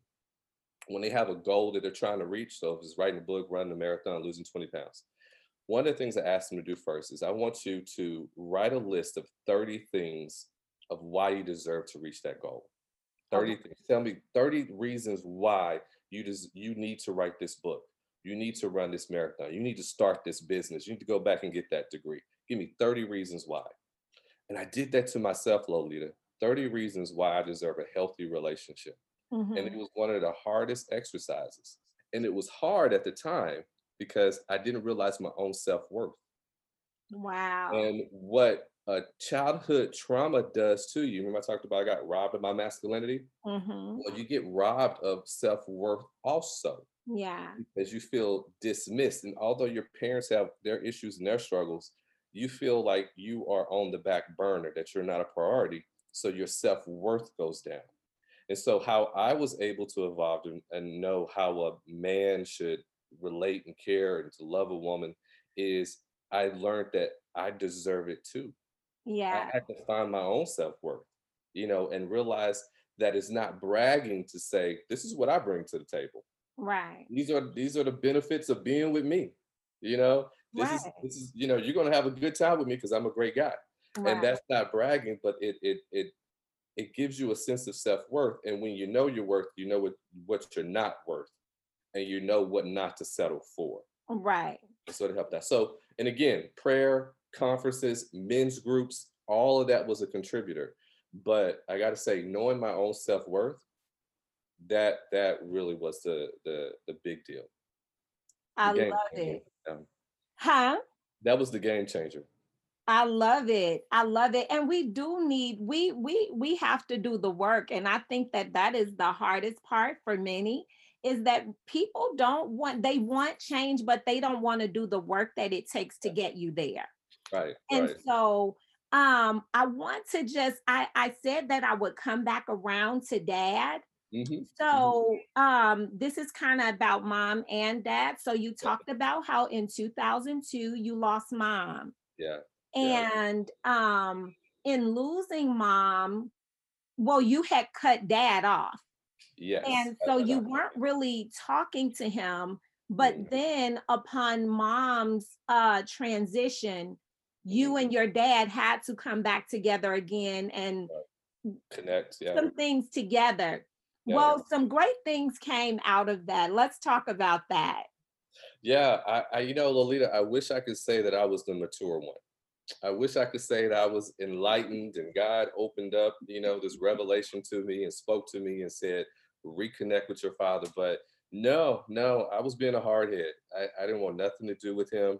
when they have a goal that they're trying to reach. So if it's writing a book, running a marathon, losing 20 pounds. One of the things I ask them to do first is I want you to write a list of 30 things of why you deserve to reach that goal. 30 Okay. things. Tell me 30 reasons why you just you need to write this book. You need to run this marathon. You need to start this business. You need to go back and get that degree. Give me 30 reasons why. And I did that to myself, Lolita. 30 reasons why I deserve a healthy relationship. And it Mhm. was one of the hardest exercises. And it was hard at the time because I didn't realize my own self-worth. Wow. And what a childhood trauma does to you. Remember, I talked about I got robbed of my masculinity? hmm Well, you get robbed of self worth also Yeah. because you feel dismissed. And although your parents have their issues and their struggles, you feel like you are on the back burner, that you're not a priority. So your self worth goes down. And so, how I was able to evolve and, and know how a man should relate and care and to love a woman is I learned that I deserve it too. Yeah. I had to find my own self worth, you know, and realize that it's not bragging to say, this is what I bring to the table. Right. These are these are the benefits of being with me. You know, this is this is, you know, you're gonna have a good time with me because I'm a great guy. And that's not bragging, but it it it it gives you a sense of self-worth. And when you know your worth, you know what what you're not worth, and you know what not to settle for. Right. So to help that. So, and again, prayer, conferences, men's groups, all of that was a contributor. But I got to say, knowing my own self worth, that that really was the the the big deal. The I changer. it. Um, Huh? that was the game changer. I love it. I love it. And we do need we we we have to do the work and I think that that is the hardest part for many is that people don't want they want change but they don't want to do the work that it takes to get you there. Right. And Right. so um I want to just I I said that I would come back around to dad. hmm hmm So um this is kind of about mom and dad. So you talked about how in 2002 you lost mom Yeah. Yeah. and um in losing mom well you had cut dad off Yes. and so you weren't really talking to him but Mm. then upon mom's uh transition you Mhm. and your dad had to come back together again and Connect. Yeah. some things together Yeah. well some great things came out of that let's talk about that Yeah, I, I, you know, Lolita, I wish I could say that I was the mature one. I wish I could say that I was enlightened and God opened up, you know, this revelation to me and spoke to me and said, reconnect with your father. But no, no, I was being a hard head. I, I didn't want nothing to do with him.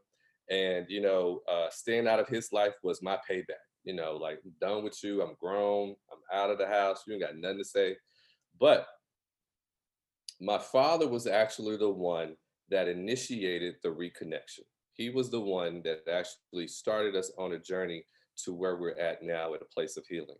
And, you know, uh, staying out of his life was my payback. You know, like, I'm done with you. I'm grown. I'm out of the house. You ain't got nothing to say. But my father was actually the one that initiated the reconnection. He was the one that actually started us on a journey to where we're at now at a place of healing.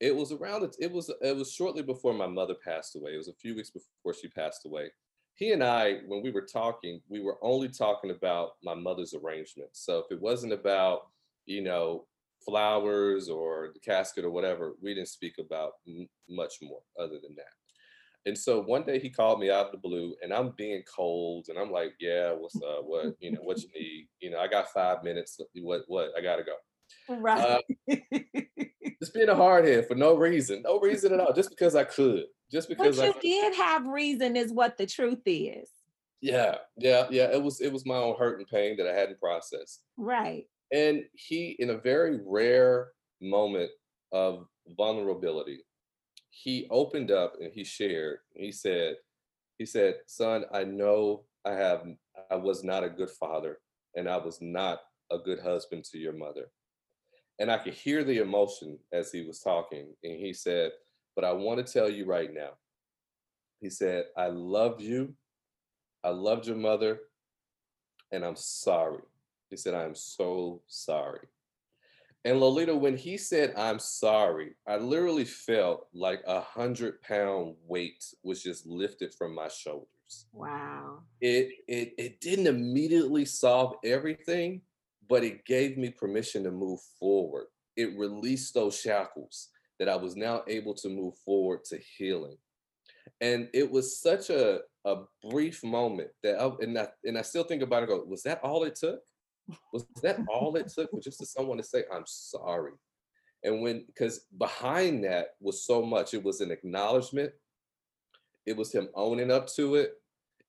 It was around it, was it was shortly before my mother passed away. It was a few weeks before she passed away. He and I, when we were talking, we were only talking about my mother's arrangement. So if it wasn't about, you know, flowers or the casket or whatever, we didn't speak about much more other than that. And so one day he called me out of the blue and I'm being cold and I'm like, yeah, what's up? What, you know, what you need? You know, I got five minutes. What, what? I gotta go. right uh, Just being a hard head for no reason, no reason at all, just because I could, just but because I you could. did have reason is what the truth is Yeah, yeah, yeah. It was, it was my own hurt and pain that I hadn't processed. right And he, in a very rare moment of vulnerability, he opened up and he shared. He said, he said, son, I know I have I was not a good father and I was not a good husband to your mother. And I could hear the emotion as he was talking. And he said, But I want to tell you right now. He said, I love you. I loved your mother. And I'm sorry. He said, I am so sorry. And Lolita, when he said, I'm sorry, I literally felt like a hundred pound weight was just lifted from my shoulders wow it it it didn't immediately solve everything, but it gave me permission to move forward. It released those shackles that I was now able to move forward to healing. And it was such a a brief moment that I, and I, and I still think about it. Go, was that all it took? Was that all it took for just to someone to say, "I'm sorry"? And when because behind that was so much. It was an acknowledgement. It was him owning up to it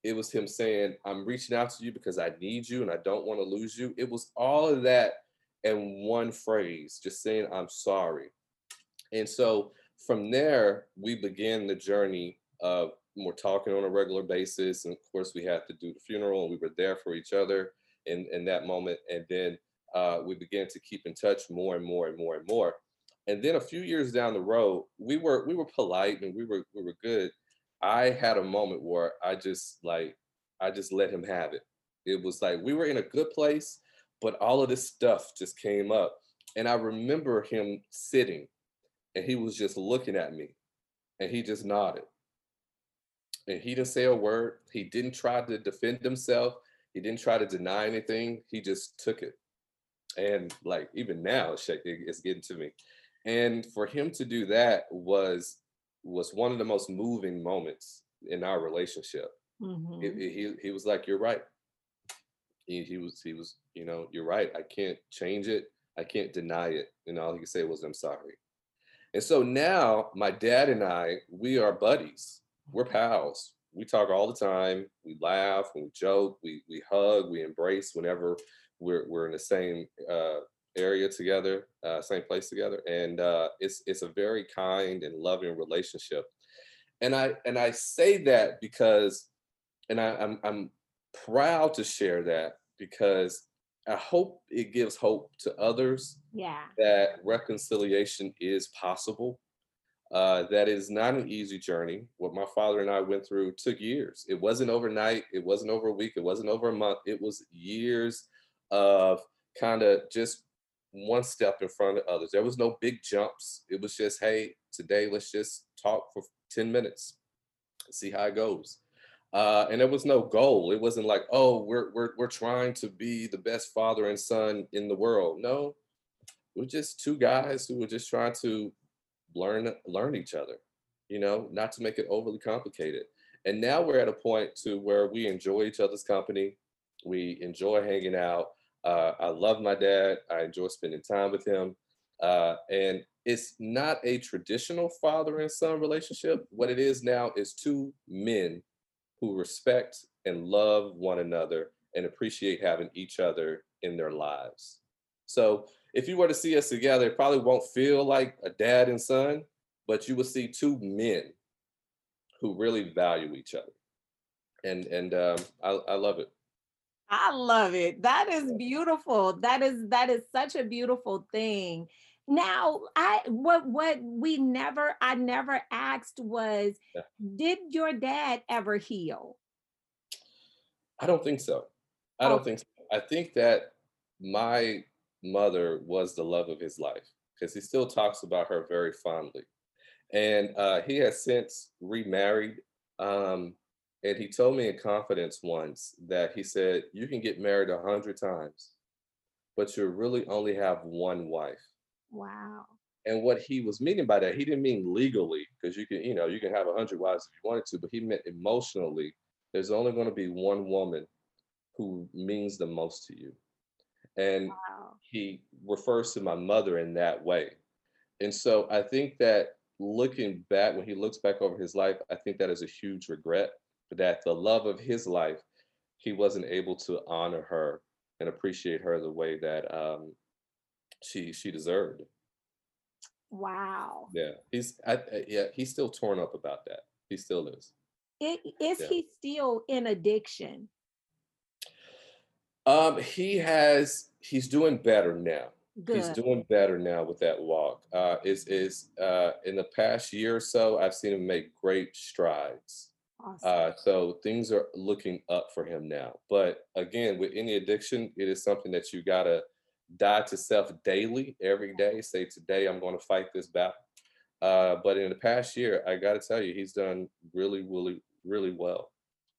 it was him saying i'm reaching out to you because i need you and i don't want to lose you it was all of that in one phrase just saying i'm sorry and so from there we began the journey of more talking on a regular basis and of course we had to do the funeral and we were there for each other in, in that moment and then uh, we began to keep in touch more and more and more and more. And then a few years down the road, we were we were polite and we were we were good. I had a moment where I just like I just let him have it. It was like we were in a good place, but all of this stuff just came up. And I remember him sitting and he was just looking at me and he just nodded. And he didn't say a word. He didn't try to defend himself. He didn't try to deny anything. He just took it. And like even now, it's getting to me. And for him to do that was was one of the most moving moments in our relationship. Mm-hmm. It, it, he he was like, "You're right." He, he was he was you know, "You're right. I can't change it. I can't deny it." And all he could say was, "I'm sorry." And so now my dad and I, we are buddies. We're pals. We talk all the time. We laugh and we joke. We we hug. We embrace whenever we're we're in the same uh, area together, uh, same place together, and uh, it's it's a very kind and loving relationship. And I and I say that because, and I, I'm I'm proud to share that because I hope it gives hope to others. Yeah. That reconciliation is possible. Uh, that is not an easy journey. What my father and I went through took years. It wasn't overnight. It wasn't over a week. It wasn't over a month. It was years of kind of just one step in front of others. There was no big jumps. It was just, hey, today let's just talk for 10 minutes, see how it goes. Uh, and there was no goal. It wasn't like, oh, we're we're we're trying to be the best father and son in the world. No, we're just two guys who were just trying to learn learn each other, you know, not to make it overly complicated. And now we're at a point to where we enjoy each other's company. We enjoy hanging out. Uh, I love my dad. I enjoy spending time with him. Uh, and it's not a traditional father and son relationship. What it is now is two men who respect and love one another and appreciate having each other in their lives. So if you were to see us together, it probably won't feel like a dad and son, but you will see two men who really value each other. And and um, I, I love it. I love it. That is beautiful. That is that is such a beautiful thing. Now, I what what we never I never asked was yeah. did your dad ever heal? I don't think so. I oh. don't think so. I think that my mother was the love of his life because he still talks about her very fondly. And uh, he has since remarried. Um, and he told me in confidence once that he said, You can get married a hundred times, but you really only have one wife. Wow. And what he was meaning by that, he didn't mean legally, because you can, you know, you can have a hundred wives if you wanted to, but he meant emotionally, there's only going to be one woman who means the most to you. And wow. he refers to my mother in that way. And so I think that looking back, when he looks back over his life, I think that is a huge regret that the love of his life, he wasn't able to honor her and appreciate her the way that um, she she deserved. Wow. Yeah, he's I, yeah he's still torn up about that. He still is. It, is yeah. he still in addiction? Um, he has he's doing better now. Good. He's doing better now with that walk. Uh, is is uh, in the past year or so, I've seen him make great strides. Awesome. Uh, so things are looking up for him now. But again, with any addiction, it is something that you gotta die to self daily, every day. Say today I'm going to fight this battle. Uh, but in the past year, I got to tell you, he's done really, really, really well.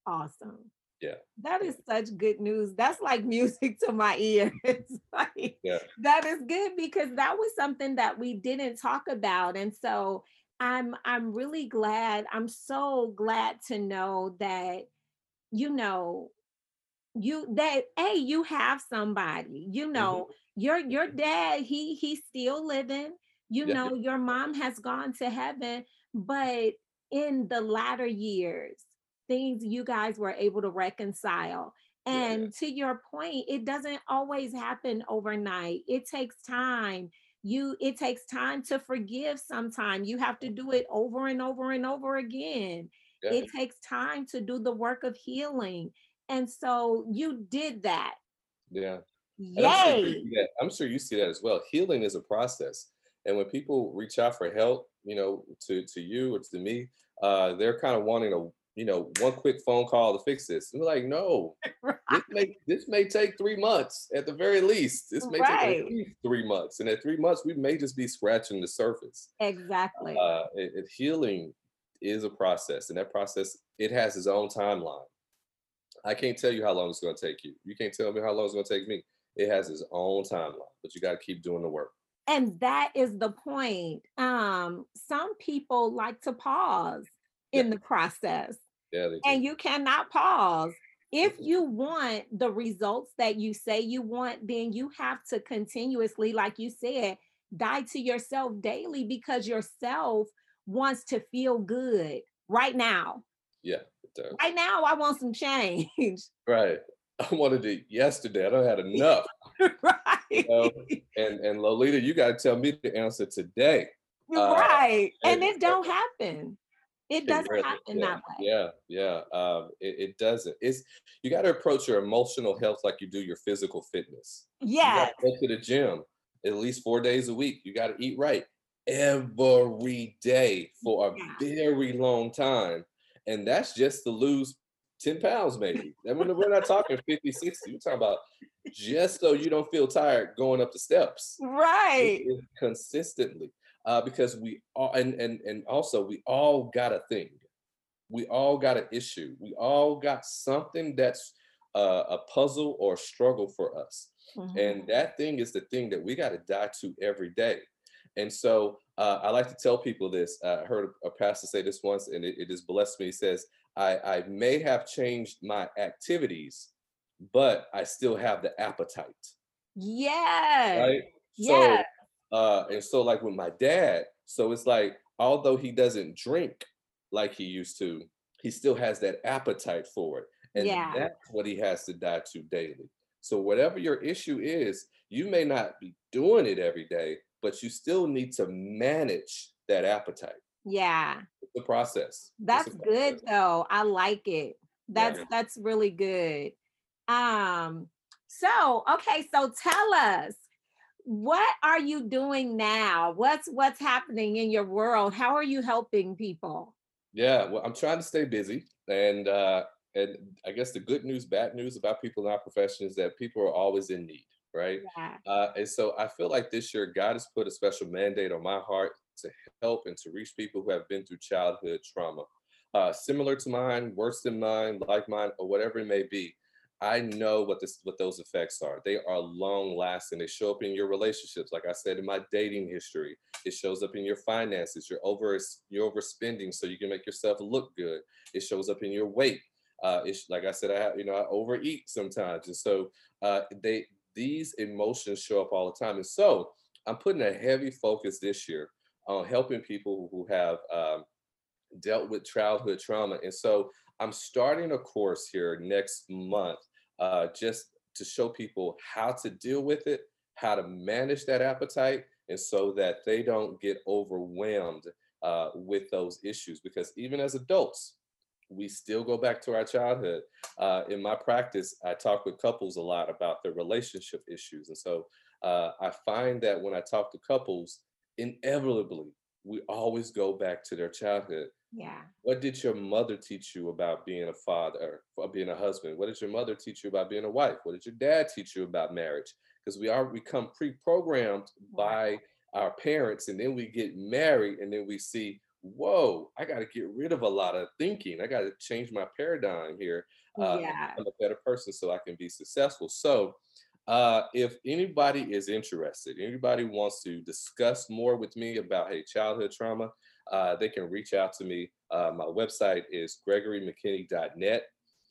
Awesome. Yeah. That is such good news. That's like music to my ears. *laughs* like, yeah. That is good because that was something that we didn't talk about. And so I'm I'm really glad. I'm so glad to know that you know you that hey you have somebody you mm-hmm. know mm-hmm. your your dad he he's still living you yeah. know your mom has gone to heaven but in the latter years things you guys were able to reconcile and yeah. to your point it doesn't always happen overnight it takes time you it takes time to forgive sometimes. you have to do it over and over and over again yeah. it takes time to do the work of healing and so you did that yeah Yay! I'm sure, I'm sure you see that as well. Healing is a process. And when people reach out for help, you know, to to you or to me, uh, they're kind of wanting a you know one quick phone call to fix this. And we're like, no, *laughs* right. this may this may take three months at the very least. This may right. take at least three months, and at three months we may just be scratching the surface. Exactly. Uh, it, it, healing is a process, and that process it has its own timeline. I can't tell you how long it's going to take you. You can't tell me how long it's going to take me. It has its own timeline, but you got to keep doing the work and that is the point um some people like to pause in the process yeah, and you cannot pause if you want the results that you say you want then you have to continuously like you said die to yourself daily because yourself wants to feel good right now yeah right now i want some change *laughs* right *laughs* I wanted it yesterday. I don't had enough. right. *laughs* You know? And and Lolita, you gotta tell me the answer today. Right. Uh, and, and, it don't happen. It doesn't really, happen yeah, that way. Yeah, yeah. Um, it, it, doesn't. It's you got to approach your emotional health like you do your physical fitness. Yeah. go to the gym at least four days a week. You got to eat right every day for a yeah. very long time. And that's just to lose 10 pounds maybe. I mean, we're not talking 50, 60. We're talking about just so you don't feel tired going up the steps. Right. consistently. Uh, because we all and, and and also we all got a thing. We all got an issue. We all got something that's uh, a puzzle or a struggle for us. Mm-hmm. And that thing is the thing that we got to die to every day. And so uh, I like to tell people this. I heard a pastor say this once, and it, it has blessed me. He says, I, I may have changed my activities, but I still have the appetite. Yeah. Right. Yeah. So, uh, and so like with my dad, so it's like although he doesn't drink like he used to, he still has that appetite for it, and yeah. that's what he has to die to daily. So whatever your issue is, you may not be doing it every day, but you still need to manage that appetite. Yeah. The process. That's process. good though. I like it. That's yeah. that's really good. Um so okay, so tell us what are you doing now? What's what's happening in your world? How are you helping people? Yeah, well, I'm trying to stay busy and uh and I guess the good news, bad news about people in our profession is that people are always in need right? Yeah. Uh, and so I feel like this year God has put a special mandate on my heart to help and to reach people who have been through childhood trauma, uh, similar to mine, worse than mine, like mine, or whatever it may be. I know what this what those effects are. They are long lasting. They show up in your relationships. Like I said in my dating history, it shows up in your finances. You're over you're overspending so you can make yourself look good. It shows up in your weight. Uh, it's like I said, I you know I overeat sometimes, and so uh, they these emotions show up all the time. And so I'm putting a heavy focus this year on helping people who have um, dealt with childhood trauma. And so I'm starting a course here next month uh, just to show people how to deal with it, how to manage that appetite, and so that they don't get overwhelmed uh, with those issues. Because even as adults, we still go back to our childhood. Uh, in my practice, I talk with couples a lot about their relationship issues. And so uh, I find that when I talk to couples, inevitably, we always go back to their childhood. Yeah. What did your mother teach you about being a father or being a husband? What did your mother teach you about being a wife? What did your dad teach you about marriage? Because we are become pre-programmed by our parents, and then we get married, and then we see whoa, I got to get rid of a lot of thinking. I got to change my paradigm here. Uh, yeah. I'm a better person so I can be successful. So, uh, if anybody is interested, anybody wants to discuss more with me about hey childhood trauma, uh, they can reach out to me. Uh, my website is gregorymckinney.net.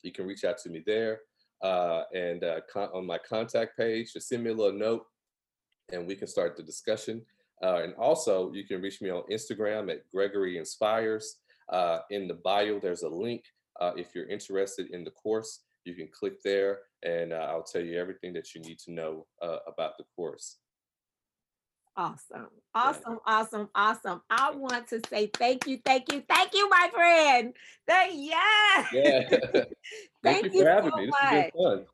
You can reach out to me there, uh, and uh, con- on my contact page, just send me a little note, and we can start the discussion. Uh, and also, you can reach me on Instagram at Gregory Inspires. In the bio, there's a link. If you're interested in the course, you can click there and uh, I'll tell you everything that you need to know uh, about the course. Awesome. Awesome. Awesome. Awesome. I want to say thank you. Thank you. Thank you, my friend. Thank, yeah. Yeah. *laughs* thank, thank, you for having so me. Much. This has been fun.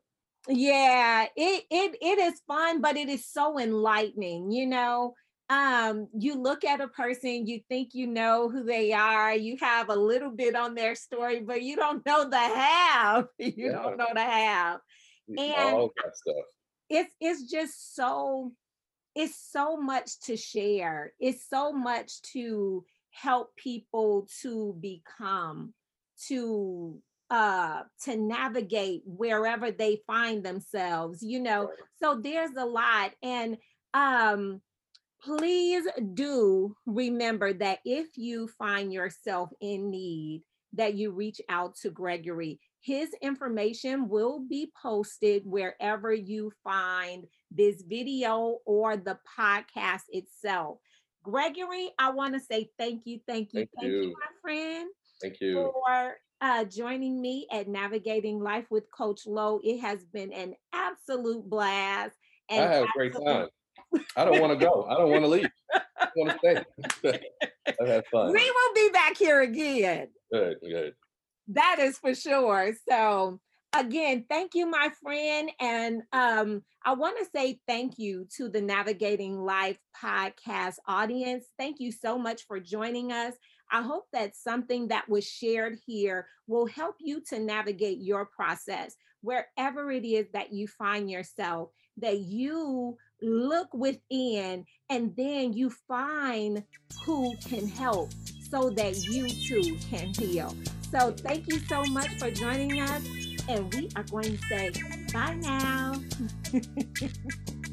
Yeah, it it it is fun, but it is so enlightening, you know. Um, you look at a person, you think you know who they are, you have a little bit on their story, but you don't know the half. *laughs* You Yeah, don't know the half. And all that stuff. it's it's just so it's so much to share. It's so much to help people to become, to uh to navigate wherever they find themselves, you know. Right. So there's a lot and um please do remember that if you find yourself in need that you reach out to Gregory. His information will be posted wherever you find this video or the podcast itself. Gregory, I want to say thank you, thank you, Thank thank you, you. my friend, Thank you. for uh, joining me at Navigating Life with Coach Lowe. It has been an absolute blast. And I had a great time. I don't want to go. I don't want to leave. *laughs* I want to stay. *laughs* I had fun. we will be back here again. Good, good. That is for sure. So again, thank you, my friend. And um, I want to say thank you to the Navigating Life podcast audience. Thank you so much for joining us. I hope that something that was shared here will help you to navigate your process wherever it is that you find yourself, that you look within and then you find who can help so that you too can heal. So thank you so much for joining us. And we are going to say bye now. *laughs*